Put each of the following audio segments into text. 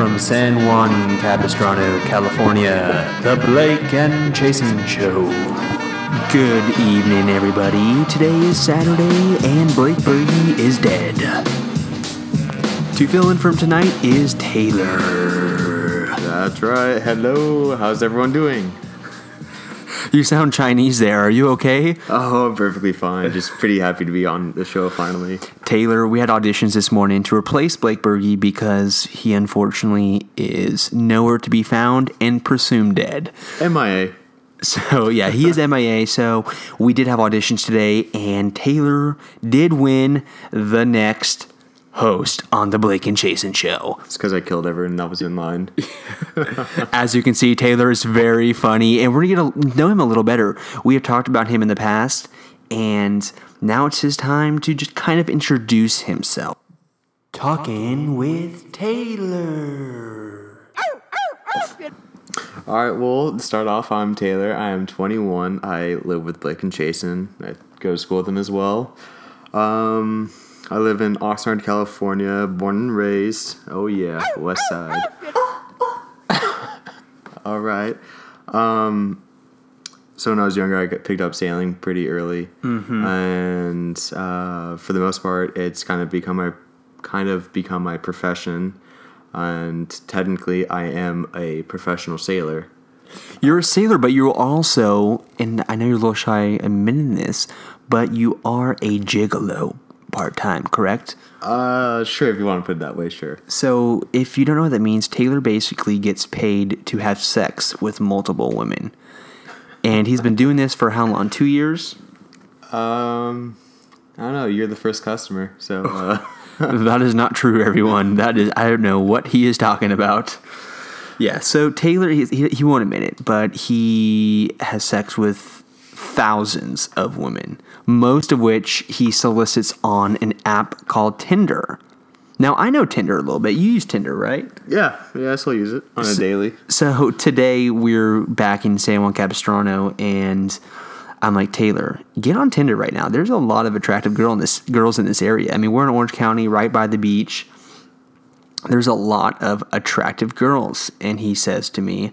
from San Juan Capistrano, California, the Blake and Jason Show. Good evening, everybody. Today is Saturday, and Blake Berge is dead. To fill in from tonight is Taylor. That's right. Hello. How's everyone doing? You sound Chinese there. Are you okay? Oh, I'm perfectly fine. Just pretty happy to be on the show finally. Taylor, we had auditions this morning to replace Blake Berge because he unfortunately is nowhere to be found and presumed dead. MIA. So yeah, he is MIA. So we did have auditions today, and Taylor did win the next host on the Blake and Jason show. It's because I killed everyone that was in line. As you can see, Taylor is very funny, and we're gonna get to know him a little better. We have talked about him in the past, and now it's his time to just kind of introduce himself. Talking with Taylor. All right. Well, to start off, I'm Taylor. I am 21. I live with Blake and Jason. I go to school with them as well. Um, I live in Oxnard, California. Born and raised. Oh yeah, West Side. All right. Um, so when I was younger, I got picked up sailing pretty early, and uh, for the most part, it's kind of become my kind of become my profession. And technically, I am a professional sailor. You're a sailor, but you're also, and I know you're a little shy admitting this, but you are a gigolo part time, correct? Uh, sure, if you want to put it that way, sure. So, if you don't know what that means, Taylor basically gets paid to have sex with multiple women. And he's been doing this for how long? Two years? Um, I don't know. You're the first customer, so uh, that is not true, everyone. That is, I don't know what he is talking about. Yeah, so Taylor, he, he, he won't admit it, but he has sex with thousands of women, most of which he solicits on an app called Tinder. Now, I know Tinder a little bit. You use Tinder, right? yeah, yeah, I still use it on a daily. So today we're back in San Juan Capistrano, and I'm like Taylor, get on Tinder right now. There's a lot of attractive girl in this girls in this area. I mean, we're in Orange County, right by the beach. There's a lot of attractive girls, and he says to me,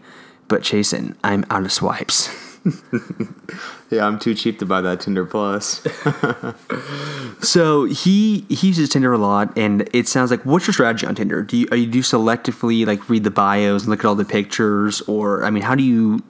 "But Jason, I'm out of swipes." Yeah, I'm too cheap to buy that Tinder Plus. So he he uses Tinder a lot, and it sounds like what's your strategy on Tinder? Do you you do selectively like read the bios and look at all the pictures, or I mean, how do you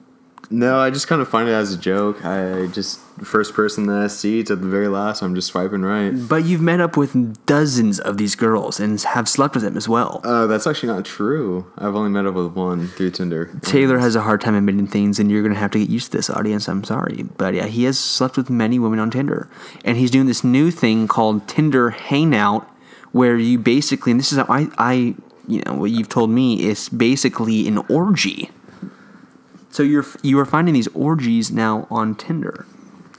no, I just kind of find it as a joke. I just first person that I see to the very last. I'm just swiping right. But you've met up with dozens of these girls and have slept with them as well. Uh, that's actually not true. I've only met up with one through Tinder. Taylor has a hard time admitting things, and you're going to have to get used to this, audience. I'm sorry. But yeah, he has slept with many women on Tinder. And he's doing this new thing called Tinder Hangout, where you basically, and this is how I, I you know, what you've told me, is basically an orgy. So you're you are finding these orgies now on Tinder.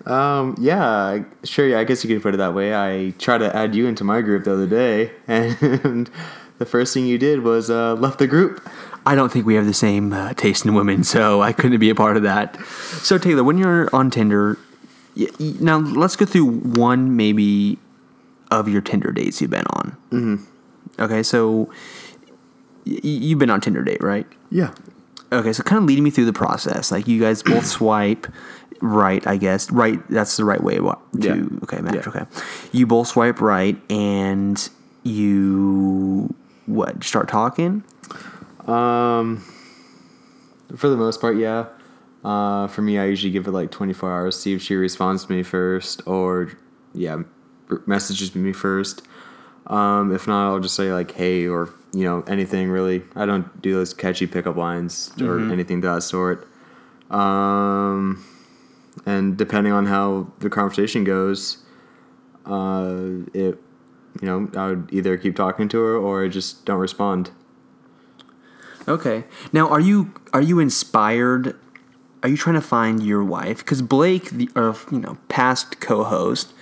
Um, yeah, sure. Yeah, I guess you could put it that way. I tried to add you into my group the other day, and the first thing you did was uh, left the group. I don't think we have the same uh, taste in women, so I couldn't be a part of that. So Taylor, when you're on Tinder, y- y- now let's go through one maybe of your Tinder dates you've been on. Mm-hmm. Okay, so y- you've been on Tinder date, right? Yeah. Okay, so kind of leading me through the process. Like you guys both swipe right, I guess. Right, that's the right way to Yeah. okay match. Yeah. Okay, you both swipe right, and you what start talking. Um, for the most part, yeah. Uh, for me, I usually give it like 24 hours, see if she responds to me first, or yeah, messages me first. Um, if not, I'll just say like, "Hey," or you know, anything really. I don't do those catchy pickup lines or anything of that sort. Um, and depending on how the conversation goes, uh, it, you know, I would either keep talking to her or just don't respond. Okay. Now, are you are you inspired? Are you trying to find your wife? Because Blake, the uh, you know past co-host,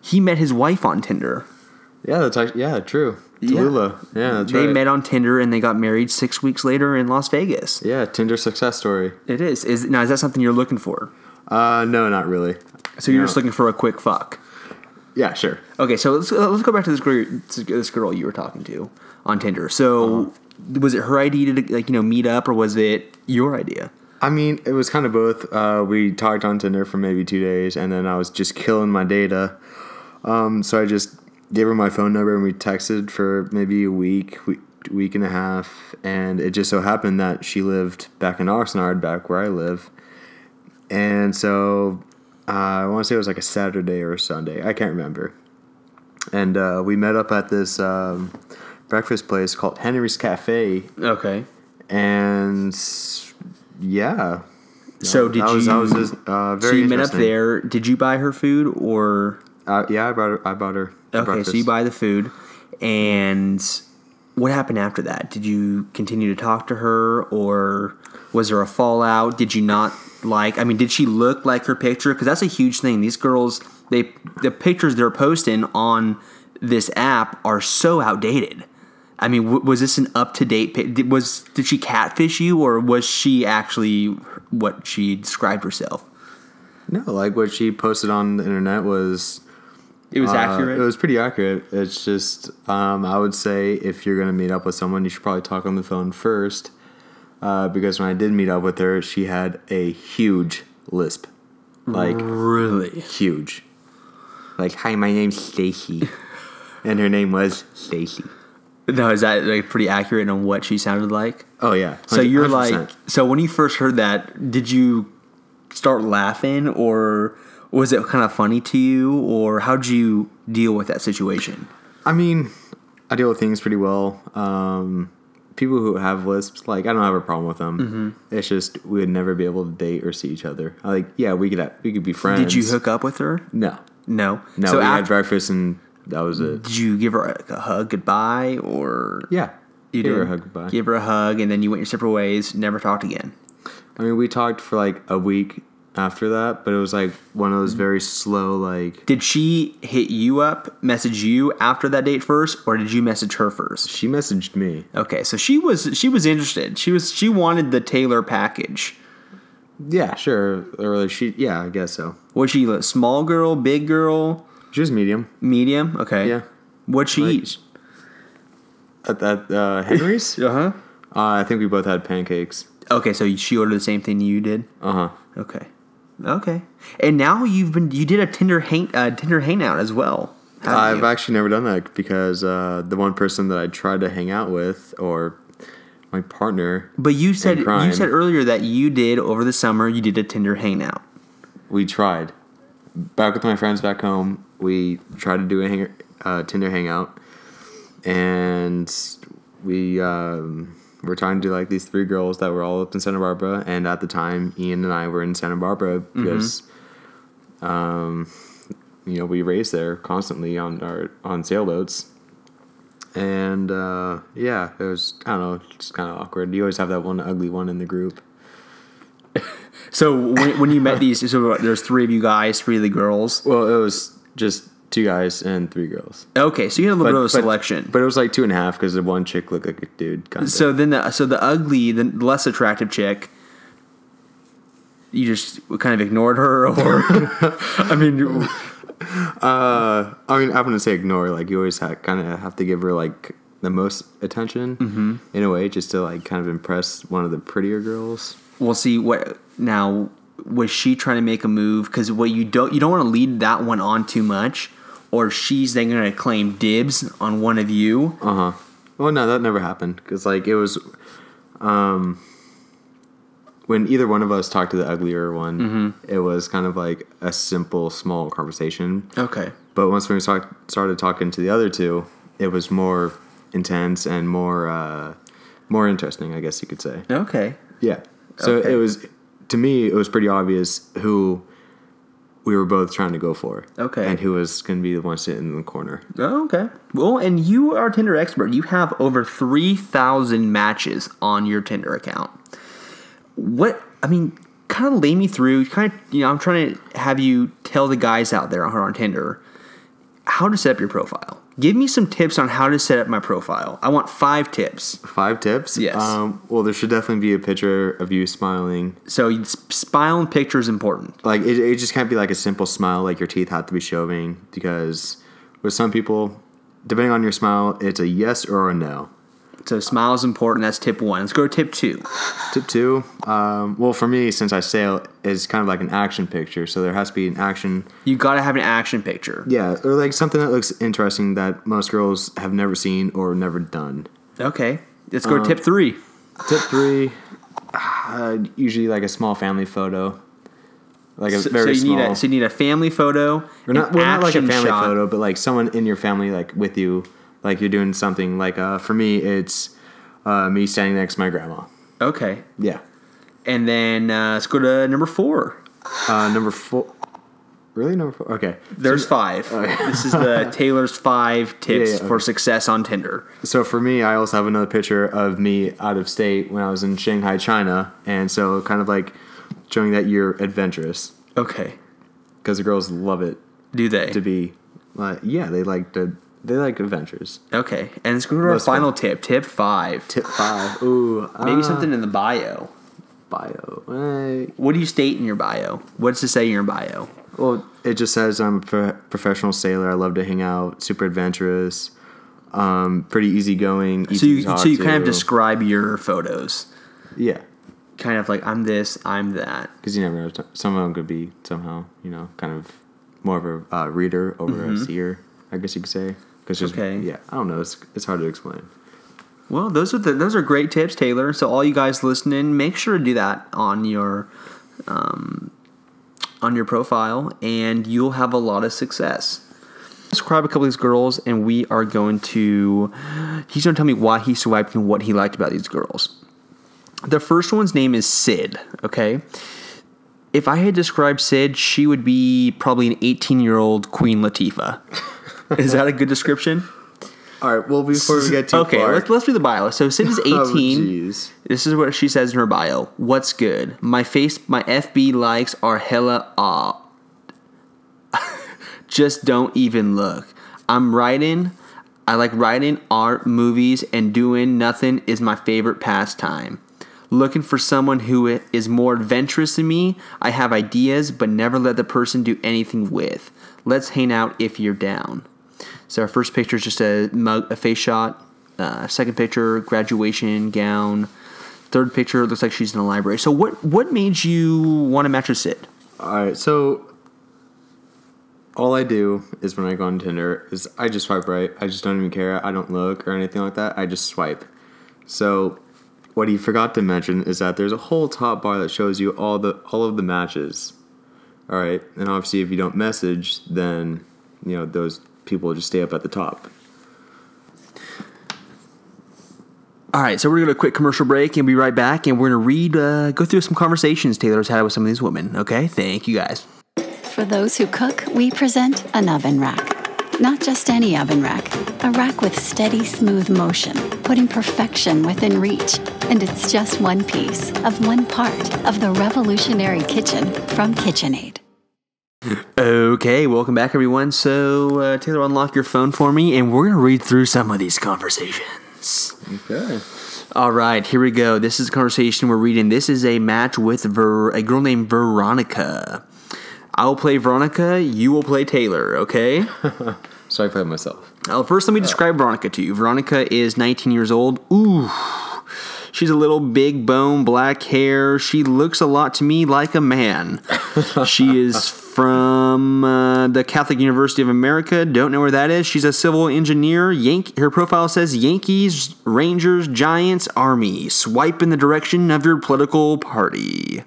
he met his wife on Tinder. Yeah, that's actually, yeah, true. Tallulah. Yeah, that's they right. met on Tinder and they got married six weeks later in Las Vegas. yeah, Tinder success story. It is. Is now is that something you're looking for? Uh, no, not really. So you're No. just looking for a quick fuck. Yeah, sure. Okay, so let's uh, let's go back to this girl, this girl you were talking to on Tinder. So was it her idea to like you know meet up or was it your idea? I mean, it was kind of both. Uh, we talked on Tinder for maybe two days, and then I was just killing my data. Um, so I just gave her my phone number, and we texted for maybe a week, week, week and a half. And it just so happened that she lived back in Oxnard, back where I live. And so uh, I want to say it was like a Saturday or a Sunday. I can't remember. And uh, we met up at this um, breakfast place called Henry's Cafe. Okay. And yeah. So did that was, you? that was just, uh, very so you met up there. Did you buy her food or? Uh, yeah, I brought her. I bought her. Okay, breakfast. so you buy the food, and what happened after that? Did you continue to talk to her, or was there a fallout? Did you not like? I mean, did she look like her picture? Because that's a huge thing. These girls, they the pictures they're posting on this app are so outdated. I mean, w- was this an up to date? Was did she catfish you, or was she actually what she described herself? No, like what she posted on the internet was It was uh, accurate. It was pretty accurate. It's just um, I would say if you're gonna meet up with someone, you should probably talk on the phone first. Uh, because when I did meet up with her, she had a huge lisp, like really. huge. Like, hi, my name's Stacy, and her name was Stacy. No, is that like pretty accurate on what she sounded like? Oh yeah. So you're 100%. like, so when you first heard that, did you start laughing, or was it kind of funny to you, or how'd you deal with that situation? I mean, I deal with things pretty well. Um, people who have lisps, like I don't have a problem with them. Mm-hmm. It's just we would never be able to date or see each other. Like, yeah, we could have, we could be friends. Did you hook up with her? No, No. no. So we had breakfast and that was it. did you give her like, a hug goodbye, or Yeah, you Gave did her a hug goodbye. Give her a hug, and then you went your separate ways. Never talked again. I mean, we talked for like a week after that, but it was like one of those Mm-hmm. very slow, like Did she hit you up, message you after that date first, or did you message her first? she messaged me. Okay, so she was she was interested. She was she wanted the Taylor package. Yeah, sure. Or like she, yeah, I guess so. Was she a small girl, big girl, She was medium. medium? Okay. Yeah. What'd she Like- eat? At that uh, Henry's, uh, Uh huh. I think we both had pancakes. Okay, so she ordered the same thing you did. Uh huh. Okay. Okay. And now you've been you did a Tinder hang uh, Tinder hangout as well. I've you? actually never done that because uh, the one person that I tried to hang out with, or my partner, But you said you said earlier that you did over the summer you did a Tinder hangout. we tried. Back with my friends back home, we tried to do a hang- uh, Tinder hangout, and we um, were trying to do like these three girls that were all up in Santa Barbara, and at the time, Ian and I were in Santa Barbara because, um, you know, we raced there constantly on our on sailboats. And uh, yeah, it was I don't know, just kind of awkward. You always have that one ugly one in the group. So when, when you met these, so there's three of you guys, three of the girls. Well, it was just two guys and three girls. Okay, so you had a little bit of a selection. But it was like two and a half because the one chick looked like a dude. Kind of. So then, the, so the ugly, the less attractive chick, you just kind of ignored her, or I mean, uh, I mean, I'm gonna say ignore. Like you always kind of have to give her like the most attention Mm-hmm. in a way, just to like kind of impress one of the prettier girls. we'll see what now. Was she trying to make a move? Because what you don't you don't want to lead that one on too much, or she's then going to claim dibs on one of you. Uh huh. Well, no, that never happened because like it was, um, when either one of us talked to the uglier one, Mm-hmm. it was kind of like a simple, small conversation. Okay. But once we start, started talking to the other two, it was more intense and more uh, more interesting, I guess you could say. Okay. Yeah. So Okay. it was to me, it was pretty obvious who we were both trying to go for. Okay. And who was going to be the one sitting in the corner. Oh, okay. Well, and you are a Tinder expert. You have over 3,000 matches on your Tinder account. What, I mean, kind of lay me through, kind of, you know, I'm trying to have you tell the guys out there who are on Tinder how to set up your profile. Give me some tips on how to set up my profile. I want five tips. Five tips. Yes. Um, well, there should definitely be a picture of you smiling. So, s- smile and picture is important. Like it, it just can't be like a simple smile. Like your teeth have to be showing because with some people, depending on your smile, it's a yes or a no. So smile is important. That's tip one. Let's go to tip two. Tip two. Um, well, for me, since I sail, is kind of like an action picture. So there has to be an action. You got to have an action picture. Yeah, or like something that looks interesting that most girls have never seen or never done. Okay. Let's go to tip three. Tip three. Uh, usually like a small family photo. Like a So, very so you small. need a so you need a family photo. or not, well, not like a family shot. photo, but like someone in your family, like with you, like you're doing something. Like uh, for me, it's uh, me standing next to my grandma. Okay. Yeah. And then uh, let's go to number four. Uh, number four. Really, number four? Okay. There's five. this is the Taylor's five tips Yeah, yeah, for success on Tinder. So for me, I also have another picture of me out of state when I was in Shanghai, China, and so kind of like showing that you're adventurous Okay. because the girls love it Do they? to be, like, yeah, they like to they like adventures. Okay. And let's go to our Most final tip. Tip five. Tip five. Ooh, Maybe uh, something in the bio. bio. What do you state in your bio? What's to say in your bio? well, it just says I'm a pro- professional sailor. I love to hang out, super adventurous, um, pretty easygoing. So easy you to talk so you kind of describe your photos. yeah, Kind of like I'm this, I'm that. because you never know. Some of them could be somehow, you know, kind of more of a uh, reader over a seer. I guess you could say. Mm-hmm. Okay. yeah, I don't know. It's it's hard to explain. Well, those are the, those are great tips, Taylor. So all you guys listening, make sure to do that on your um, on your profile, and you'll have a lot of success. Describe a couple of these girls, and we are going to. He's going to tell me why he swiped and what he liked about these girls. The first one's name is Sid. Okay. If I had described Sid, she would be probably an 18 year old Queen Latifah. Is that a good description? All right. Well, before we get too okay, far, let's, let's do the bio. So Sid is 18. Oh, this is what she says in her bio. What's good? My face, my FB likes are hella aw. Just don't even look. I'm writing. I like writing art, movies, and doing nothing is my favorite pastime. Looking for someone who is more adventurous than me. I have ideas, but never let the person do anything with. Let's hang out if you're down. So our first picture is just a mug, a face shot. Uh, second picture, graduation gown. Third picture looks like she's in a library. So what what made you want to match with Sid? All right. So all I do is when I go on Tinder is I just swipe right. I just don't even care. I don't look or anything like that. I just swipe. So what he forgot to mention is that there's a whole top bar that shows you all the all of the matches. All right. And obviously if you don't message, then you know those people just stay up at the top. All right, so we're gonna quick commercial break and be right back, and we're gonna read, uh, go through some conversations Taylor's had with some of these women. Okay, thank you guys. For those who cook, we present an oven rack. Not just any oven rack, a rack with steady, smooth motion, putting perfection within reach. And it's just one piece of one part of the revolutionary kitchen from KitchenAid. Okay, welcome back, everyone. So uh, Taylor, unlock your phone for me, and we're gonna read through some of these conversations. Okay. All right, here we go. This is a conversation we're reading. This is a match with Ver- a girl named Veronica. I will play Veronica. You will play Taylor. Okay. So I play myself. Well, first, let me describe Veronica to you. Veronica is 19 years old. Ooh, she's a little big bone, black hair. She looks a lot to me like a man. she is from uh, the Catholic University of America. Don't know where that is. She's a civil engineer. Yank. Her profile says Yankees, Rangers, Giants, Army. Swipe in the direction of your political party.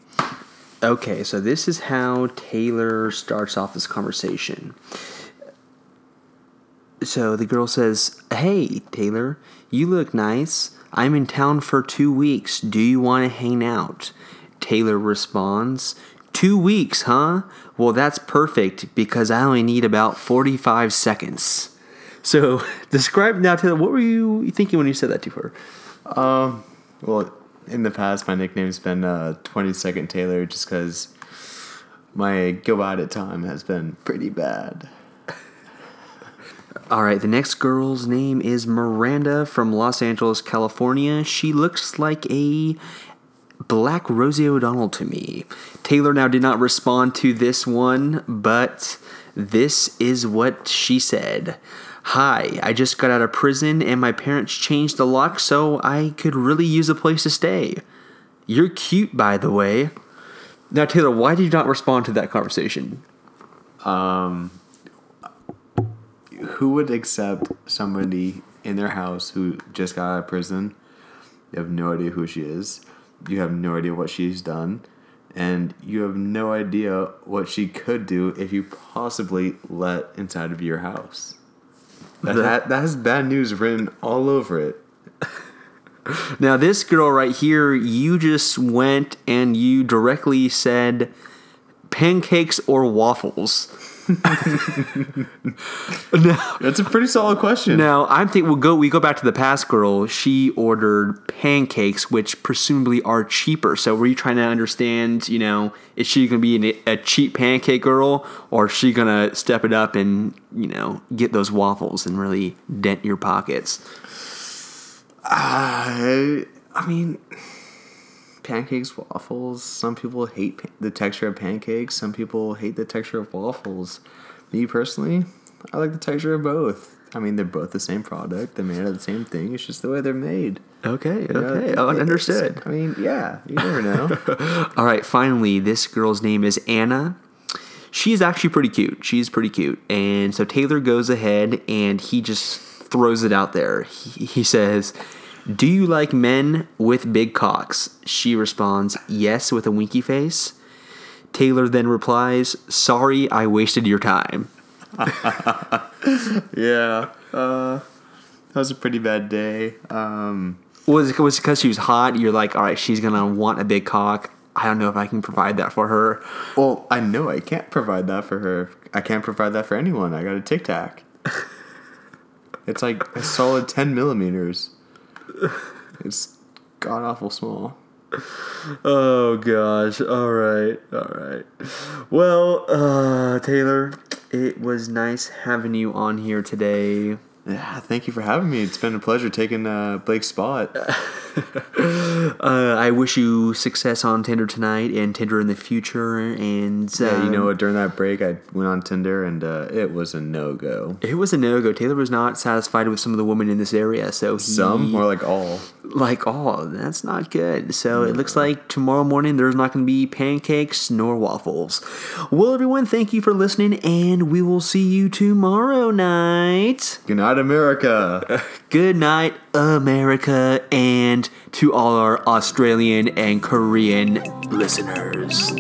Okay, so this is how Taylor starts off this conversation. So the girl says, Hey, Taylor, you look nice. I'm in town for two weeks. Do you want to hang out? Taylor responds, Two weeks, huh? Well, that's perfect because I only need about 45 seconds. So, describe now, Taylor, what were you thinking when you said that to her? Um, well, in the past, my nickname's been uh, 20 Second Taylor just because my go out at time has been pretty bad. All right, the next girl's name is Miranda from Los Angeles, California. She looks like a black Rosie O'Donnell to me. Taylor now did not respond to this one, but this is what she said. Hi, I just got out of prison and my parents changed the lock so I could really use a place to stay. You're cute, by the way. Now, Taylor, why did you not respond to that conversation? Um, Who would accept somebody in their house who just got out of prison? You have no idea who she is. You have no idea what she's done. And you have no idea what she could do if you possibly let inside of your house. That, that, that has bad news written all over it. Now, this girl right here, you just went and you directly said pancakes or waffles. now, That's a pretty solid question. now I'm thinking we'll go. We go back to the past girl. She ordered pancakes, which presumably are cheaper. So, were you trying to understand? You know, is she going to be an, a cheap pancake girl, or is she going to step it up and you know get those waffles and really dent your pockets? I, I mean, pancakes, waffles. Some people hate pa- the texture of pancakes. Some people hate the texture of waffles. Me personally, I like the texture of both. I mean, they're both the same product. They're made out of the same thing. It's just the way they're made. Okay, You okay, it- oh, understood. I mean, yeah, you never know. All right, finally, this girl's name is Anna. She's actually pretty cute. She's pretty cute. And so Taylor goes ahead and he just throws it out there. He, he says, Do you like men with big cocks? She responds, Yes, with a winky face. Taylor then replies, Sorry, I wasted your time. yeah, uh, that was a pretty bad day. Um, Was it was because she was hot? You're like, all right, she's gonna want a big cock. I don't know if I can provide that for her. well, I know I can't provide that for her. I can't provide that for anyone. I got a Tic Tac. it's like a solid ten millimeters. It's god awful small. Oh gosh. All right. All right. Well, uh Taylor, it was nice having you on here today. Yeah, thank you for having me. It's been a pleasure taking uh, Blake's spot. Uh, I wish you success on Tinder tonight and Tinder in the future. And Yeah, you um, know what? During that break, I went on Tinder and uh, it was a no go. it was a no go. Taylor was not satisfied with some of the women in this area, so he, Some or like all. like all. that's not good. So it looks like tomorrow morning there's not going to be pancakes nor waffles. Well, everyone, thank you for listening, and we will see you tomorrow night. Good night, America. Good night, America, and to all our Australian and Korean listeners.